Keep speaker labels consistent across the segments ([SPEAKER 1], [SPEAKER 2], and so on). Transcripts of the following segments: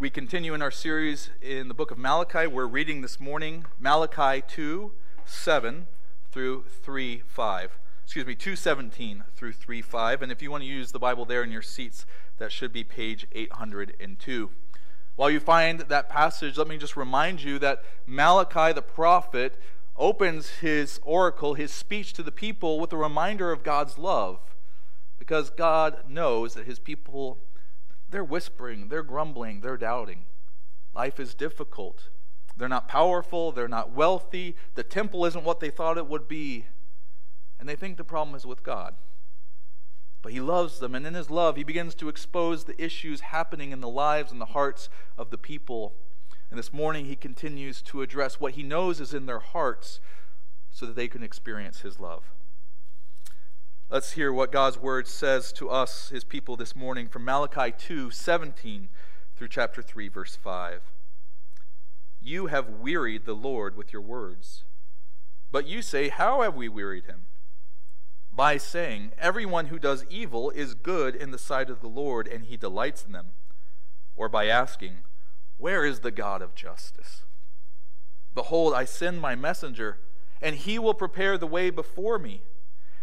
[SPEAKER 1] We continue in our series in the book of Malachi. We're reading this morning Malachi 2 7 through 3 5. Excuse me, 217 through 3 5. And if you want to use the Bible there in your seats, that should be page 802. While you find that passage, let me just remind you that Malachi the prophet opens his oracle, his speech to the people, with a reminder of God's love. Because God knows that his people they're whispering, they're grumbling, they're doubting. Life is difficult. They're not powerful, they're not wealthy, the temple isn't what they thought it would be. And they think the problem is with God. But he loves them, and in his love, he begins to expose the issues happening in the lives and the hearts of the people. And this morning, he continues to address what he knows is in their hearts so that they can experience his love. Let's hear what God's word says to us, his people, this morning from Malachi 2 17 through chapter 3, verse 5. You have wearied the Lord with your words. But you say, How have we wearied him? By saying, Everyone who does evil is good in the sight of the Lord, and he delights in them. Or by asking, Where is the God of justice? Behold, I send my messenger, and he will prepare the way before me.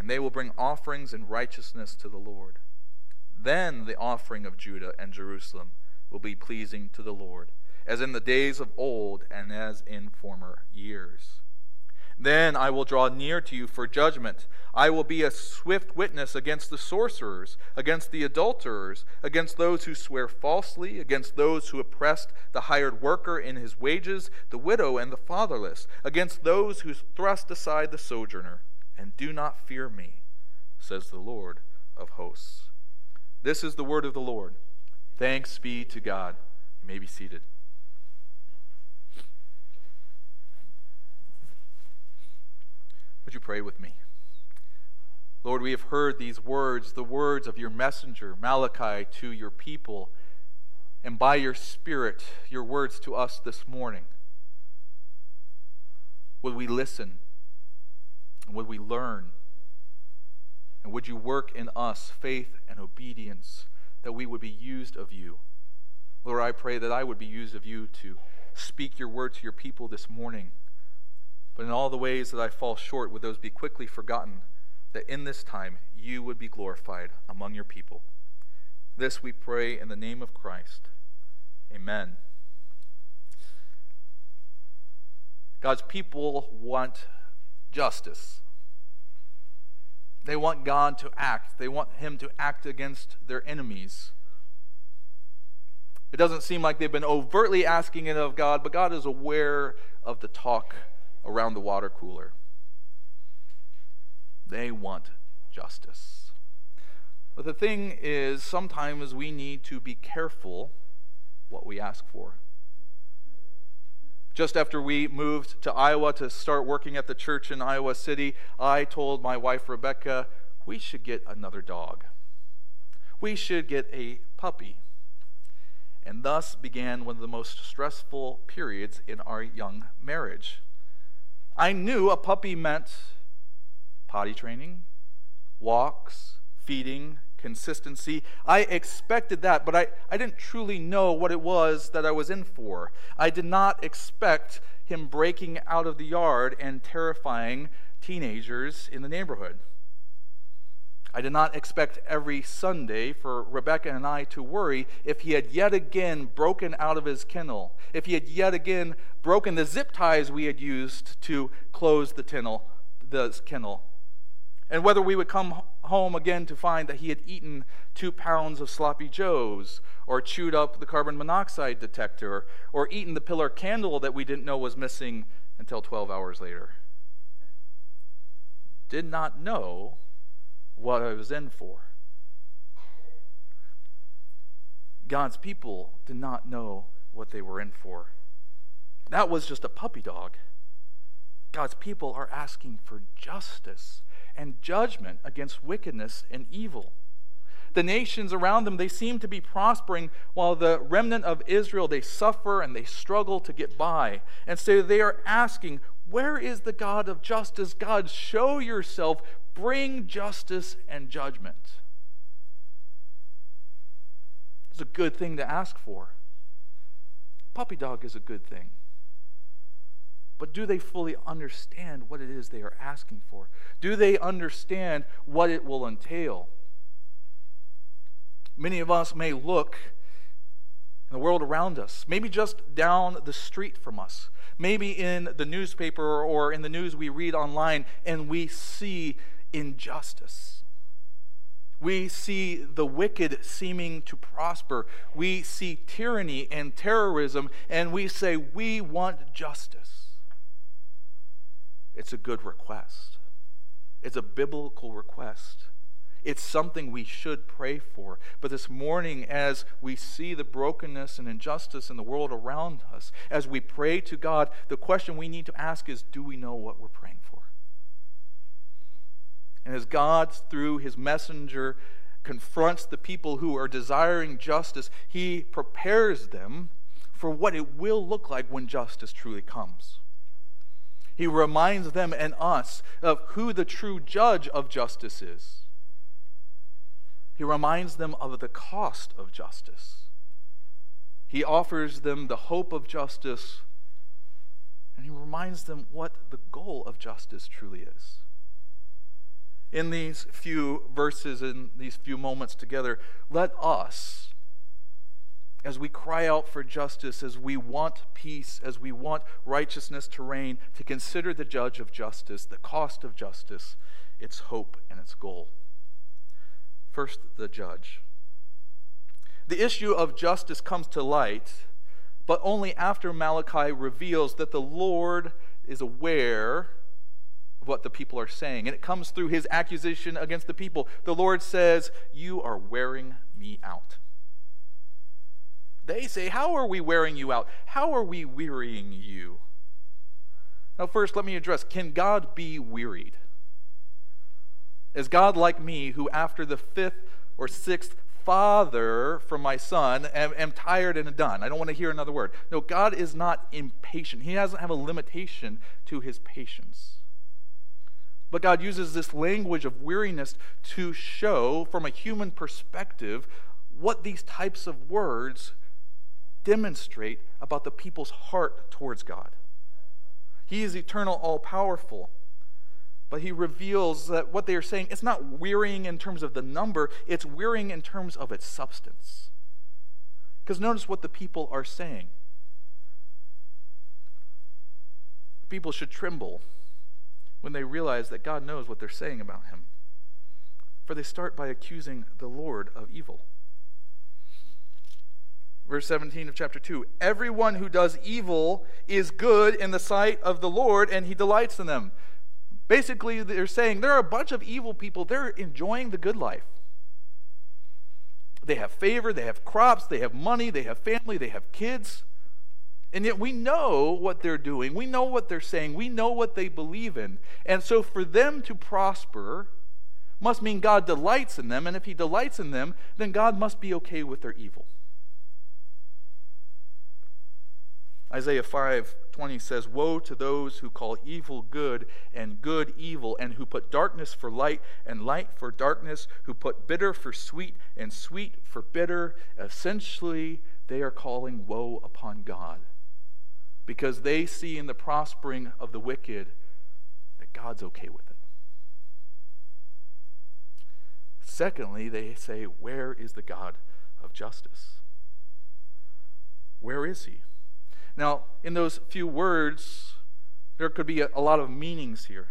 [SPEAKER 1] and they will bring offerings in righteousness to the Lord. Then the offering of Judah and Jerusalem will be pleasing to the Lord, as in the days of old and as in former years. Then I will draw near to you for judgment. I will be a swift witness against the sorcerers, against the adulterers, against those who swear falsely, against those who oppressed the hired worker in his wages, the widow and the fatherless, against those who thrust aside the sojourner and do not fear me, says the Lord of hosts. This is the word of the Lord. Thanks be to God. You may be seated. Would you pray with me? Lord, we have heard these words, the words of your messenger, Malachi, to your people, and by your Spirit, your words to us this morning. Would we listen? And would we learn? And would you work in us faith and obedience that we would be used of you? Lord, I pray that I would be used of you to speak your word to your people this morning. But in all the ways that I fall short, would those be quickly forgotten, that in this time you would be glorified among your people. This we pray in the name of Christ. Amen. God's people want justice. They want God to act, they want Him to act against their enemies. It doesn't seem like they've been overtly asking it of God, but God is aware of the talk around the water cooler. They want justice. But the thing is, sometimes we need to be careful what we ask for. Just after we moved to Iowa to start working at the church in Iowa City, I told my wife Rebecca, we should get another dog. We should get a puppy. And thus began one of the most stressful periods in our young marriage. I knew a puppy meant potty training, walks, feeding, consistency. I expected that, but I, I didn't truly know what it was that I was in for. I did not expect him breaking out of the yard and terrifying teenagers in the neighborhood. I did not expect every Sunday for Rebecca and I to worry if he had yet again broken out of his kennel, if he had yet again broken the zip ties we had used to close the the kennel and whether we would come home again to find that he had eaten two pounds of sloppy joes, or chewed up the carbon monoxide detector, or eaten the pillar candle that we didn't know was missing until 12 hours later. Did not know what I was in for. God's people did not know what they were in for. That was just a puppy dog. God's people are asking for justice and judgment against wickedness and evil. The nations around them, they seem to be prospering, while the remnant of Israel, they suffer and they struggle to get by. And so they are asking, Where is the God of justice? God, show yourself, bring justice and judgment. It's a good thing to ask for. Puppy dog is a good thing. But do they fully understand what it is they are asking for? Do they understand what it will entail? Many of us may look in the world around us, maybe just down the street from us, maybe in the newspaper or in the news we read online, and we see injustice. We see the wicked seeming to prosper. We see tyranny and terrorism, and we say, We want justice. It's a good request, it's a biblical request. It's something we should pray for. But this morning, as we see the brokenness and injustice in the world around us, as we pray to God, the question we need to ask is do we know what we're praying for? And as God, through his messenger, confronts the people who are desiring justice, he prepares them for what it will look like when justice truly comes. He reminds them and us of who the true judge of justice is. He reminds them of the cost of justice. He offers them the hope of justice, and he reminds them what the goal of justice truly is. In these few verses, in these few moments together, let us, as we cry out for justice, as we want peace, as we want righteousness to reign, to consider the judge of justice, the cost of justice, its hope, and its goal. First, the judge. The issue of justice comes to light, but only after Malachi reveals that the Lord is aware of what the people are saying. And it comes through his accusation against the people. The Lord says, You are wearing me out. They say, How are we wearing you out? How are we wearying you? Now, first, let me address can God be wearied? Is God like me, who after the fifth or sixth father from my son am, am, tired and done? I don't want to hear another word. No, God is not impatient. He doesn't have a limitation to his patience. But God uses this language of weariness to show, from a human perspective, what these types of words demonstrate about the people's heart towards God. He is eternal, all powerful. But he reveals that what they are saying, it's not wearying in terms of the number, it's wearying in terms of its substance. Because notice what the people are saying. People should tremble when they realize that God knows what they're saying about him. For they start by accusing the Lord of evil. Verse 17 of chapter 2 Everyone who does evil is good in the sight of the Lord, and he delights in them. Basically, they're saying there are a bunch of evil people, they're enjoying the good life. They have favor, they have crops, they have money, they have family, they have kids. And yet we know what they're doing. We know what they're saying. We know what they believe in. And so for them to prosper must mean God delights in them. And if He delights in them, then God must be okay with their evil. Isaiah 5:20 says, "Woe to those who call evil good and good evil, and who put darkness for light and light for darkness, who put bitter for sweet and sweet for bitter." Essentially, they are calling woe upon God because they see in the prospering of the wicked that God's okay with it. Secondly, they say, "Where is the God of justice?" Where is he? Now, in those few words, there could be a, a lot of meanings here.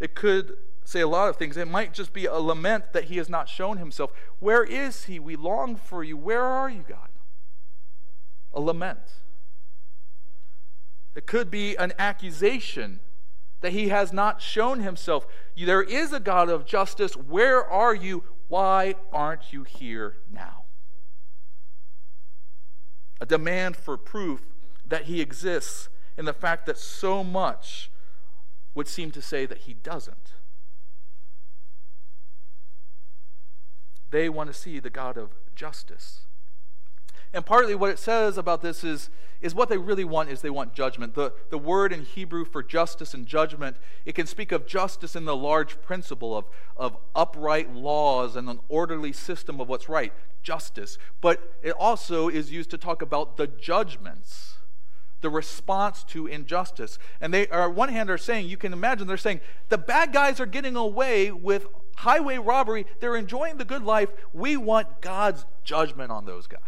[SPEAKER 1] It could say a lot of things. It might just be a lament that he has not shown himself. Where is he? We long for you. Where are you, God? A lament. It could be an accusation that he has not shown himself. There is a God of justice. Where are you? Why aren't you here now? A demand for proof that he exists in the fact that so much would seem to say that he doesn't. They want to see the God of justice. And partly what it says about this is, is what they really want is they want judgment. The, the word in Hebrew for justice and judgment, it can speak of justice in the large principle of, of upright laws and an orderly system of what's right, justice. But it also is used to talk about the judgments, the response to injustice. And they are, on one hand, are saying, you can imagine, they're saying, the bad guys are getting away with highway robbery. They're enjoying the good life. We want God's judgment on those guys.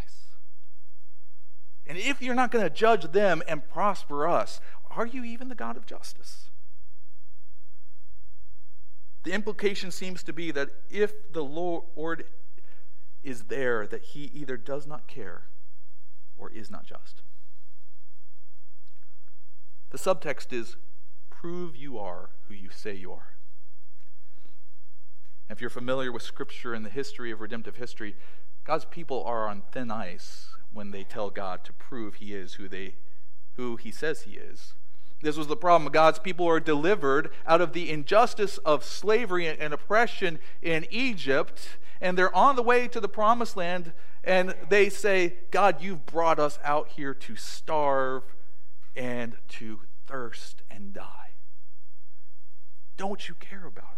[SPEAKER 1] And if you're not going to judge them and prosper us, are you even the God of justice? The implication seems to be that if the Lord is there, that he either does not care or is not just. The subtext is prove you are who you say you are. If you're familiar with Scripture and the history of redemptive history, God's people are on thin ice when they tell God to prove he is who they who he says he is. This was the problem. God's people are delivered out of the injustice of slavery and oppression in Egypt, and they're on the way to the promised land, and they say, God, you've brought us out here to starve and to thirst and die. Don't you care about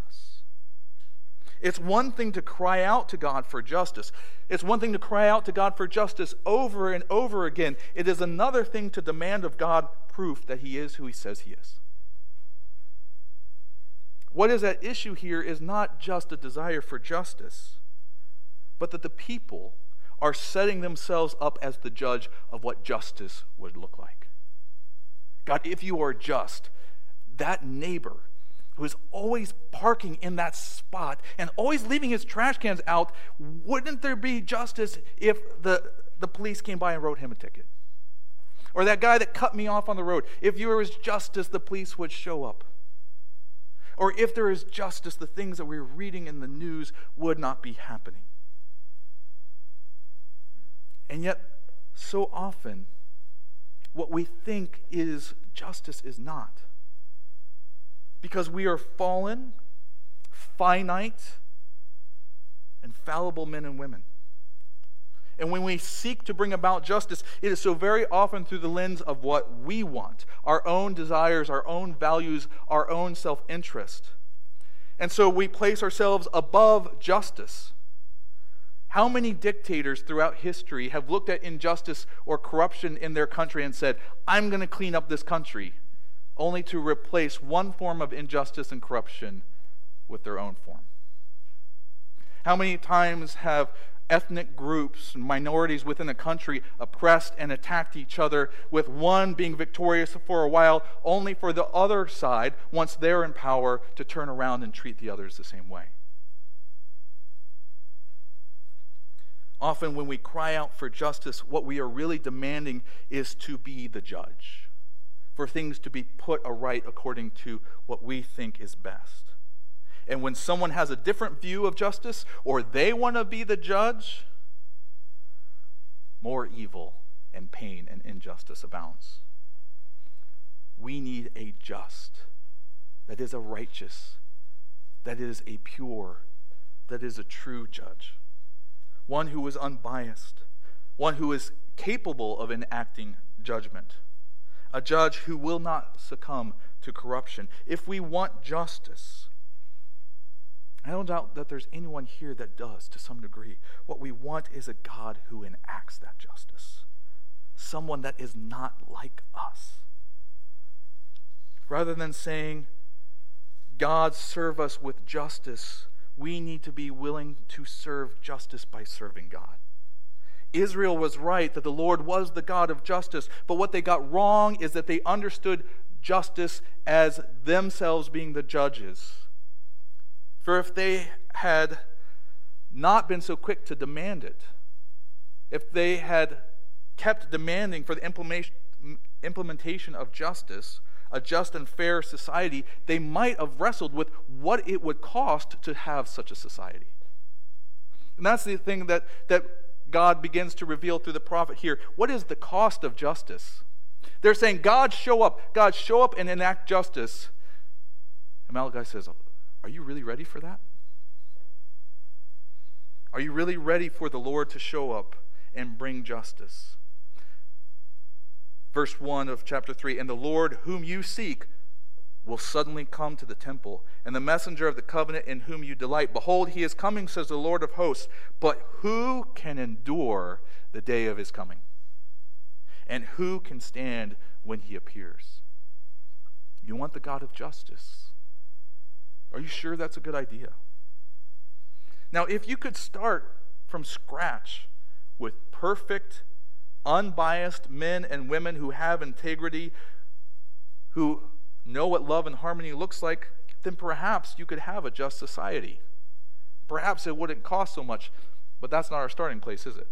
[SPEAKER 1] it's one thing to cry out to God for justice. It's one thing to cry out to God for justice over and over again. It is another thing to demand of God proof that He is who He says He is. What is at issue here is not just a desire for justice, but that the people are setting themselves up as the judge of what justice would look like. God, if you are just, that neighbor who is always parking in that spot and always leaving his trash cans out, wouldn't there be justice if the, the police came by and wrote him a ticket? Or that guy that cut me off on the road, if there was justice, the police would show up. Or if there is justice, the things that we're reading in the news would not be happening. And yet, so often, what we think is justice is not because we are fallen, finite, and fallible men and women. And when we seek to bring about justice, it is so very often through the lens of what we want our own desires, our own values, our own self interest. And so we place ourselves above justice. How many dictators throughout history have looked at injustice or corruption in their country and said, I'm going to clean up this country? Only to replace one form of injustice and corruption with their own form. How many times have ethnic groups and minorities within a country oppressed and attacked each other, with one being victorious for a while, only for the other side, once they're in power, to turn around and treat the others the same way? Often, when we cry out for justice, what we are really demanding is to be the judge for things to be put aright according to what we think is best. And when someone has a different view of justice or they want to be the judge, more evil and pain and injustice abounds. We need a just, that is a righteous, that is a pure, that is a true judge. One who is unbiased, one who is capable of enacting judgment a judge who will not succumb to corruption. If we want justice, I don't doubt that there's anyone here that does to some degree. What we want is a God who enacts that justice, someone that is not like us. Rather than saying, God, serve us with justice, we need to be willing to serve justice by serving God. Israel was right that the Lord was the God of justice, but what they got wrong is that they understood justice as themselves being the judges. For if they had not been so quick to demand it, if they had kept demanding for the implementation of justice, a just and fair society, they might have wrestled with what it would cost to have such a society. And that's the thing that, that God begins to reveal through the prophet here. What is the cost of justice? They're saying, God, show up. God, show up and enact justice. And Malachi says, Are you really ready for that? Are you really ready for the Lord to show up and bring justice? Verse 1 of chapter 3 And the Lord whom you seek will suddenly come to the temple, and the messenger of the covenant in whom you delight. Behold, he is coming, says the Lord of hosts. But who can endure the day of his coming? And who can stand when he appears? You want the God of justice. Are you sure that's a good idea? Now, if you could start from scratch with perfect, unbiased men and women who have integrity, who know what love and harmony looks like, then perhaps you could have a just society. Perhaps it wouldn't cost so much, but that's not our starting place, is it?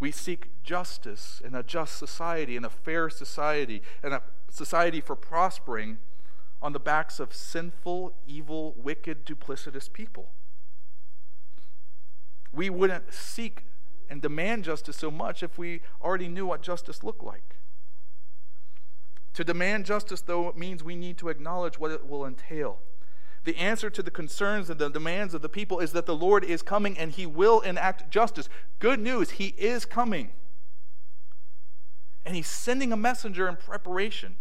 [SPEAKER 1] We seek justice and a just society and a fair society and a society for prospering on the backs of sinful, evil, wicked, duplicitous people. We wouldn't seek and demand justice so much if we already knew what justice looked like. To demand justice, though, means we need to acknowledge what it will entail. The answer to the concerns and the demands of the people is that the Lord is coming and he will enact justice. Good news, he is coming. And he's sending a messenger in preparation.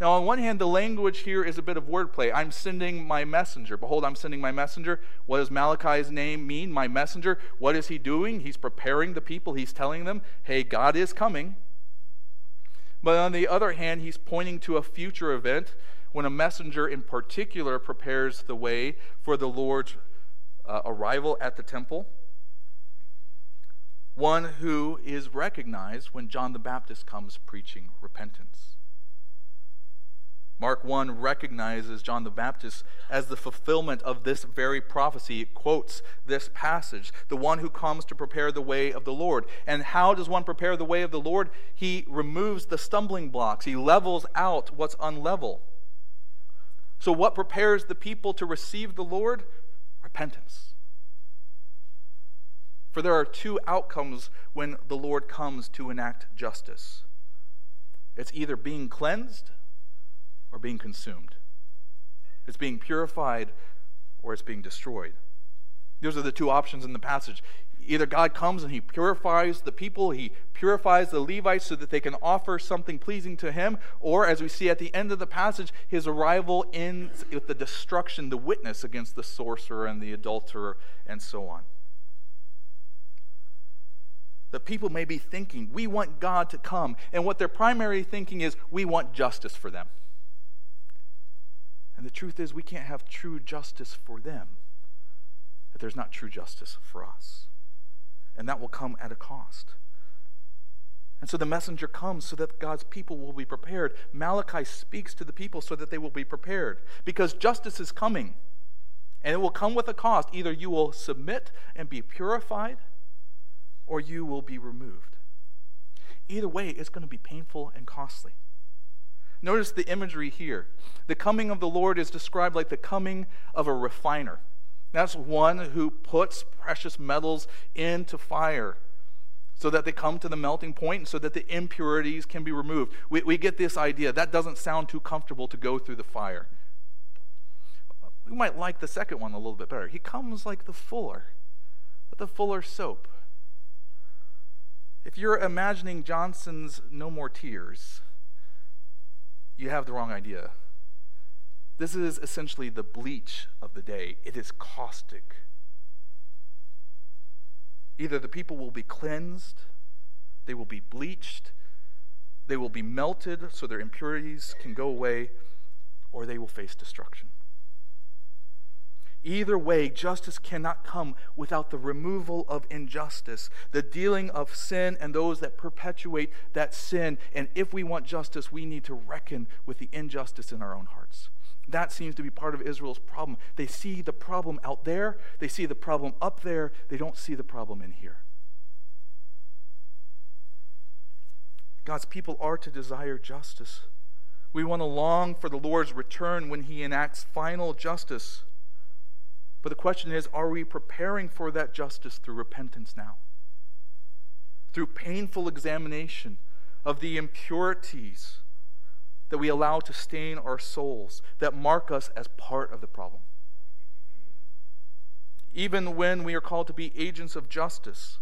[SPEAKER 1] Now, on one hand, the language here is a bit of wordplay. I'm sending my messenger. Behold, I'm sending my messenger. What does Malachi's name mean? My messenger. What is he doing? He's preparing the people. He's telling them, hey, God is coming. But on the other hand, he's pointing to a future event when a messenger in particular prepares the way for the Lord's uh, arrival at the temple. One who is recognized when John the Baptist comes preaching repentance. Mark 1 recognizes John the Baptist as the fulfillment of this very prophecy. It quotes this passage, the one who comes to prepare the way of the Lord. And how does one prepare the way of the Lord? He removes the stumbling blocks, he levels out what's unlevel. So, what prepares the people to receive the Lord? Repentance. For there are two outcomes when the Lord comes to enact justice it's either being cleansed or being consumed. It's being purified or it's being destroyed. Those are the two options in the passage. Either God comes and he purifies the people, he purifies the Levites so that they can offer something pleasing to him, or as we see at the end of the passage, his arrival ends with the destruction, the witness against the sorcerer and the adulterer, and so on. The people may be thinking, we want God to come, and what their primary thinking is, we want justice for them. And the truth is, we can't have true justice for them if there's not true justice for us. And that will come at a cost. And so the messenger comes so that God's people will be prepared. Malachi speaks to the people so that they will be prepared because justice is coming. And it will come with a cost. Either you will submit and be purified, or you will be removed. Either way, it's going to be painful and costly. Notice the imagery here. The coming of the Lord is described like the coming of a refiner. That's one who puts precious metals into fire so that they come to the melting point and so that the impurities can be removed. We, we get this idea. That doesn't sound too comfortable to go through the fire. We might like the second one a little bit better. He comes like the fuller, the fuller soap. If you're imagining Johnson's No More Tears, you have the wrong idea. This is essentially the bleach of the day. It is caustic. Either the people will be cleansed, they will be bleached, they will be melted so their impurities can go away, or they will face destruction. Either way, justice cannot come without the removal of injustice, the dealing of sin and those that perpetuate that sin. And if we want justice, we need to reckon with the injustice in our own hearts. That seems to be part of Israel's problem. They see the problem out there, they see the problem up there, they don't see the problem in here. God's people are to desire justice. We want to long for the Lord's return when he enacts final justice. But the question is are we preparing for that justice through repentance now? through painful examination of the impurities that we allow to stain our souls, that mark us as part of the problem. Even when we are called to be agents of justice,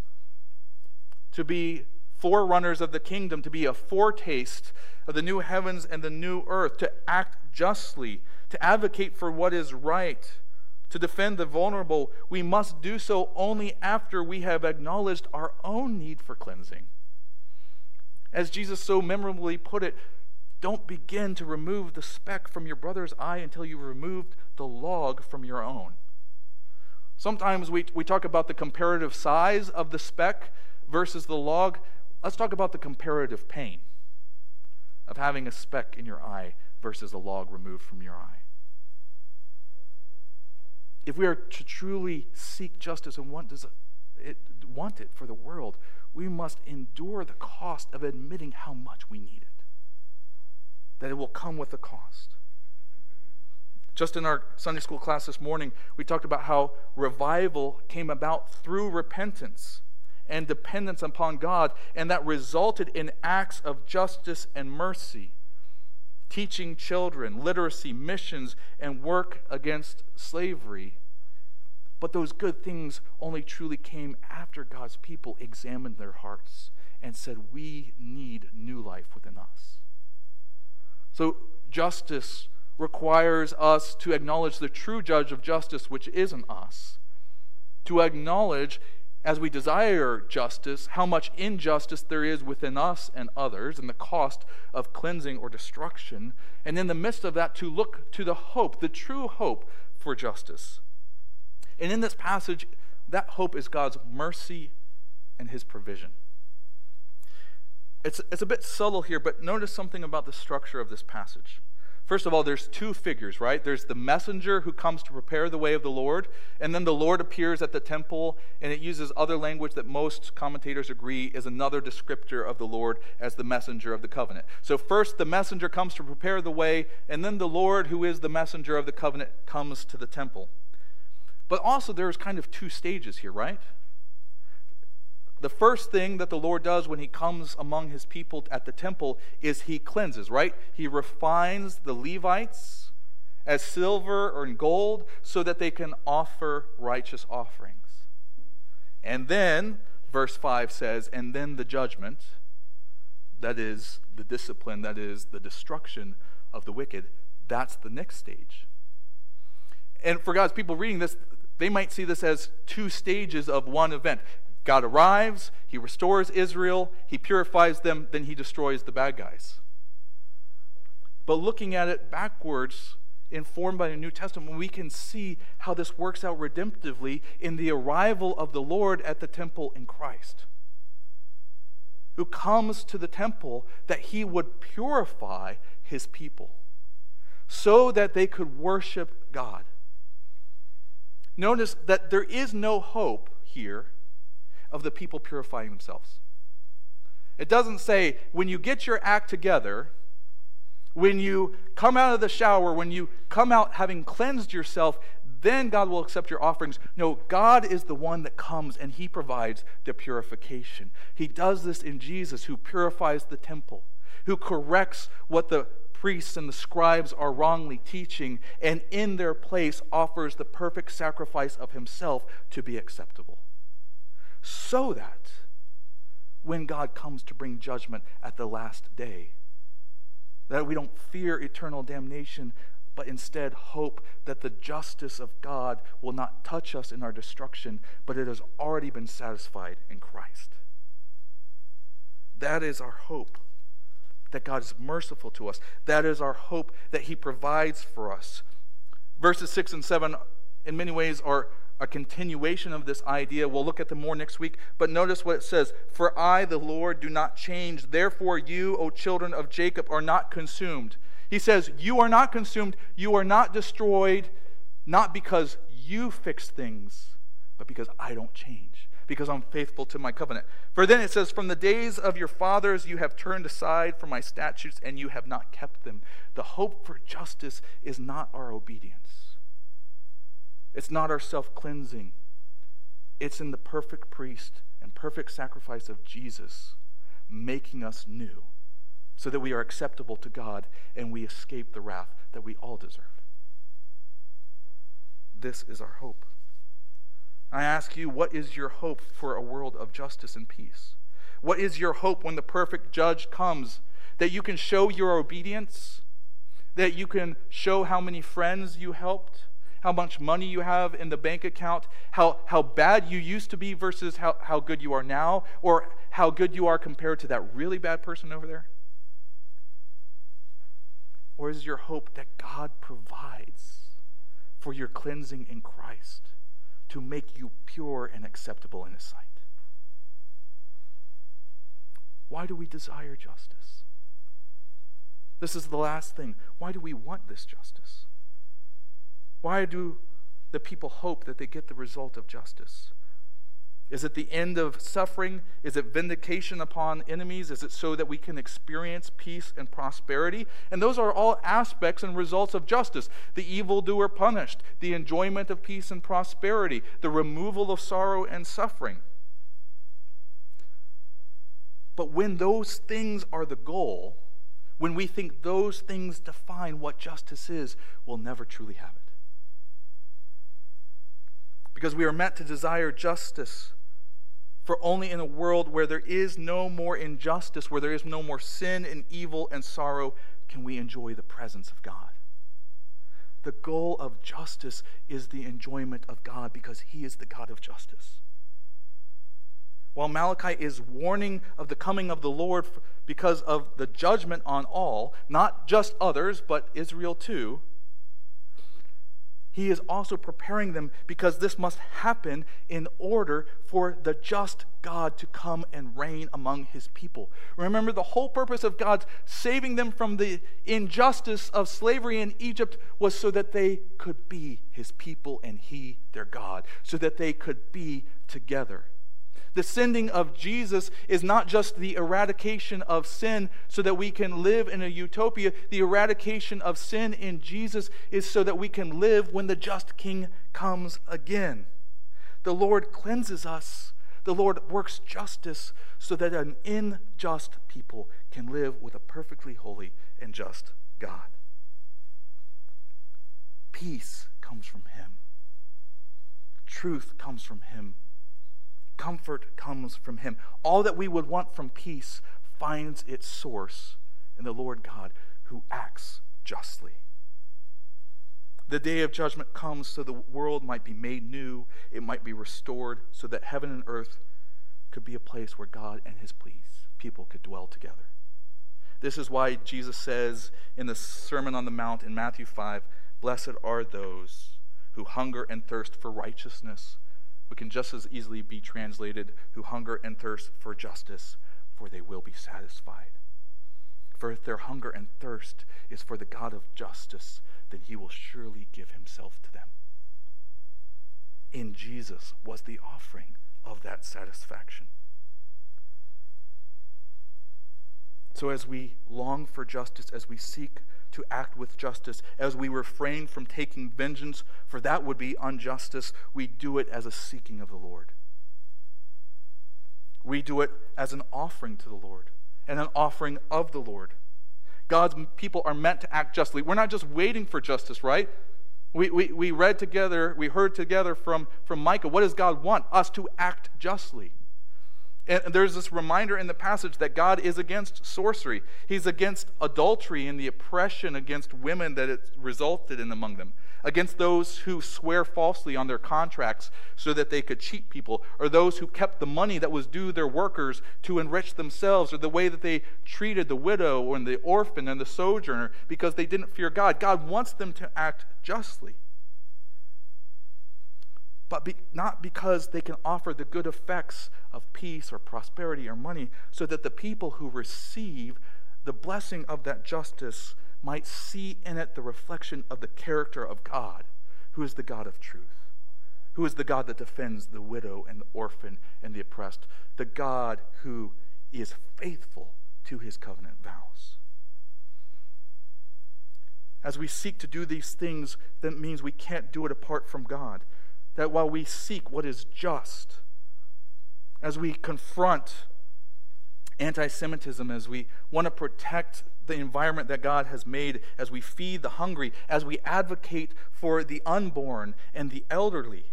[SPEAKER 1] to be forerunners of the kingdom, to be a foretaste of the new heavens and the new earth, to act justly, to advocate for what is right, to defend the vulnerable, we must do so only after we have acknowledged our own need for cleansing. As Jesus so memorably put it, don't begin to remove the speck from your brother's eye until you've removed the log from your own. Sometimes we, we talk about the comparative size of the speck versus the log. Let's talk about the comparative pain of having a speck in your eye versus a log removed from your eye. If we are to truly seek justice and want it, want it for the world, we must endure the cost of admitting how much we need it. That it will come with a cost. Just in our Sunday school class this morning, we talked about how revival came about through repentance and dependence upon God, and that resulted in acts of justice and mercy, teaching children, literacy, missions, and work against slavery. But those good things only truly came after God's people examined their hearts and said, We need new life within us. So, justice requires us to acknowledge the true judge of justice, which isn't us, to acknowledge as we desire justice, how much injustice there is within us and others, and the cost of cleansing or destruction. And in the midst of that, to look to the hope, the true hope for justice. And in this passage, that hope is God's mercy and his provision. It's, it's a bit subtle here, but notice something about the structure of this passage. First of all, there's two figures, right? There's the messenger who comes to prepare the way of the Lord, and then the Lord appears at the temple, and it uses other language that most commentators agree is another descriptor of the Lord as the messenger of the covenant. So, first, the messenger comes to prepare the way, and then the Lord, who is the messenger of the covenant, comes to the temple. But also, there's kind of two stages here, right? The first thing that the Lord does when he comes among his people at the temple is he cleanses, right? He refines the Levites as silver or in gold so that they can offer righteous offerings. And then, verse 5 says, and then the judgment, that is the discipline, that is the destruction of the wicked, that's the next stage. And for God's people reading this, they might see this as two stages of one event. God arrives, he restores Israel, he purifies them, then he destroys the bad guys. But looking at it backwards, informed by the New Testament, we can see how this works out redemptively in the arrival of the Lord at the temple in Christ, who comes to the temple that he would purify his people so that they could worship God. Notice that there is no hope here of the people purifying themselves. It doesn't say, when you get your act together, when you come out of the shower, when you come out having cleansed yourself, then God will accept your offerings. No, God is the one that comes and He provides the purification. He does this in Jesus, who purifies the temple, who corrects what the priests and the scribes are wrongly teaching, and in their place offers the perfect sacrifice of Himself to be acceptable so that when God comes to bring judgment at the last day, that we don't fear eternal damnation, but instead hope that the justice of God will not touch us in our destruction, but it has already been satisfied in Christ. That is our hope that God is merciful to us. That is our hope that He provides for us. Verses 6 and 7, in many ways, are a continuation of this idea. We'll look at them more next week. But notice what it says For I, the Lord, do not change. Therefore, you, O children of Jacob, are not consumed. He says, You are not consumed. You are not destroyed, not because you fix things, but because I don't change, because I'm faithful to my covenant. For then it says, From the days of your fathers you have turned aside from my statutes, and you have not kept them. The hope for justice is not our obedience. It's not our self cleansing, it's in the perfect priest and perfect sacrifice of Jesus making us new so that we are acceptable to God and we escape the wrath that we all deserve. This is our hope. I ask you, what is your hope for a world of justice and peace? What is your hope when the perfect judge comes? That you can show your obedience? That you can show how many friends you helped? How much money you have in the bank account? How, how bad you used to be versus how, how good you are now? Or how good you are compared to that really bad person over there? Or is your hope that God provides for your cleansing in Christ to make you pure and acceptable in His sight? Why do we desire justice? This is the last thing. Why do we want this justice? Why do the people hope that they get the result of justice? Is it the end of suffering? Is it vindication upon enemies? Is it so that we can experience peace and prosperity? And those are all aspects and results of justice. The evildoer punished, the enjoyment of peace and prosperity, the removal of sorrow and suffering. But when those things are the goal, when we think those things define what justice is, we'll never truly have it. Because we are meant to desire justice for only in a world where there is no more injustice, where there is no more sin and evil and sorrow, can we enjoy the presence of God. The goal of justice is the enjoyment of God because He is the God of justice. While Malachi is warning of the coming of the Lord because of the judgment on all, not just others, but Israel too, he is also preparing them because this must happen in order for the just God to come and reign among his people. Remember, the whole purpose of God's saving them from the injustice of slavery in Egypt was so that they could be his people and he their God, so that they could be together. The sending of Jesus is not just the eradication of sin so that we can live in a utopia. The eradication of sin in Jesus is so that we can live when the just King comes again. The Lord cleanses us. The Lord works justice so that an unjust people can live with a perfectly holy and just God. Peace comes from Him, truth comes from Him Comfort comes from Him. All that we would want from peace finds its source in the Lord God who acts justly. The day of judgment comes so the world might be made new, it might be restored, so that heaven and earth could be a place where God and his pleas, people could dwell together. This is why Jesus says in the Sermon on the Mount in Matthew 5 Blessed are those who hunger and thirst for righteousness, we can just as easily be translated who hunger and thirst for justice, for they will be satisfied. For if their hunger and thirst is for the God of justice, then he will surely give himself to them. In Jesus was the offering of that satisfaction. So, as we long for justice, as we seek to act with justice, as we refrain from taking vengeance, for that would be injustice, we do it as a seeking of the Lord. We do it as an offering to the Lord and an offering of the Lord. God's people are meant to act justly. We're not just waiting for justice, right? We, we, we read together, we heard together from, from Micah. What does God want? Us to act justly. And there's this reminder in the passage that God is against sorcery. He's against adultery and the oppression against women that it resulted in among them, against those who swear falsely on their contracts so that they could cheat people, or those who kept the money that was due their workers to enrich themselves, or the way that they treated the widow and the orphan and the sojourner because they didn't fear God. God wants them to act justly but be, not because they can offer the good effects of peace or prosperity or money, so that the people who receive the blessing of that justice might see in it the reflection of the character of God, who is the God of truth, who is the God that defends the widow and the orphan and the oppressed, the God who is faithful to his covenant vows. As we seek to do these things, that means we can't do it apart from God that while we seek what is just, as we confront anti Semitism, as we want to protect the environment that God has made, as we feed the hungry, as we advocate for the unborn and the elderly,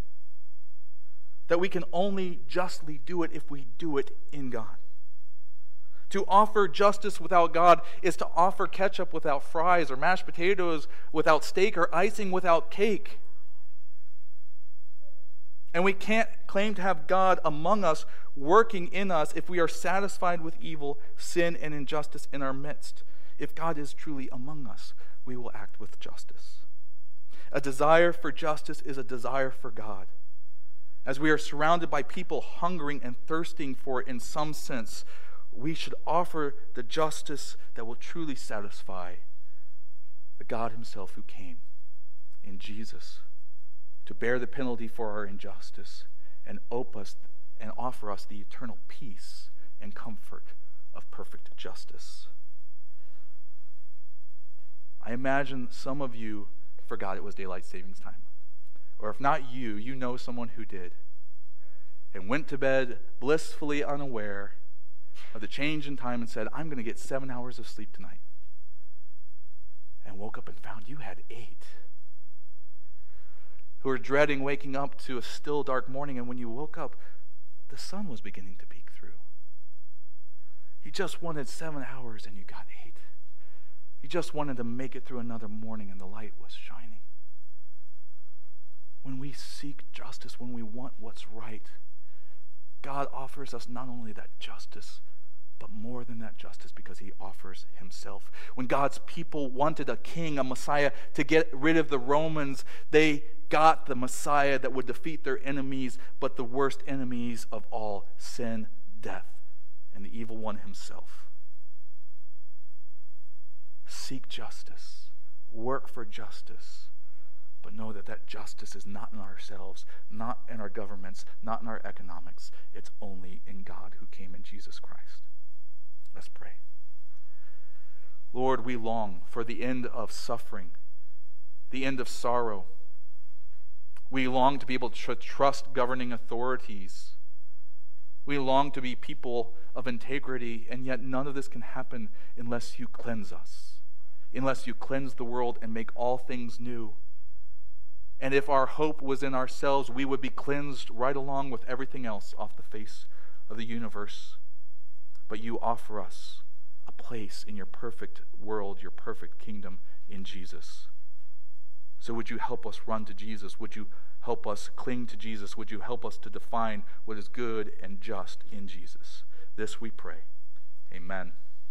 [SPEAKER 1] that we can only justly do it if we do it in God. To offer justice without God is to offer ketchup without fries, or mashed potatoes without steak, or icing without cake. And we can't claim to have God among us, working in us, if we are satisfied with evil, sin, and injustice in our midst. If God is truly among us, we will act with justice. A desire for justice is a desire for God. As we are surrounded by people hungering and thirsting for it in some sense, we should offer the justice that will truly satisfy the God Himself who came in Jesus to bear the penalty for our injustice and us and offer us the eternal peace and comfort of perfect justice. I imagine some of you forgot it was daylight savings time. Or if not you, you know someone who did. And went to bed blissfully unaware of the change in time and said, I'm going to get seven hours of sleep tonight. And woke up and found you had eight who were dreading waking up to a still dark morning, and when you woke up, the sun was beginning to peek through. You just wanted seven hours and you got eight. You just wanted to make it through another morning and the light was shining. When we seek justice, when we want what's right, God offers us not only that justice, but more than that justice because he offers himself. When God's people wanted a king, a Messiah, to get rid of the Romans, they got the Messiah that would defeat their enemies, but the worst enemies of all sin, death, and the evil one himself. Seek justice, work for justice, but know that that justice is not in ourselves, not in our governments, not in our economics. It's only in God who came in Jesus Christ. Let's pray. Lord, we long for the end of suffering, the end of sorrow we long to be able to trust governing authorities. We long to be people of integrity, and yet none of this can happen unless you cleanse us, unless you cleanse the world and make all things new. And if our hope was in ourselves, we would be cleansed right along with everything else off the face of the universe. But you offer us a place in your perfect world, your perfect kingdom in Jesus. So, would you help us run to Jesus? Would you help us cling to Jesus? Would you help us to define what is good and just in Jesus? This we pray. Amen.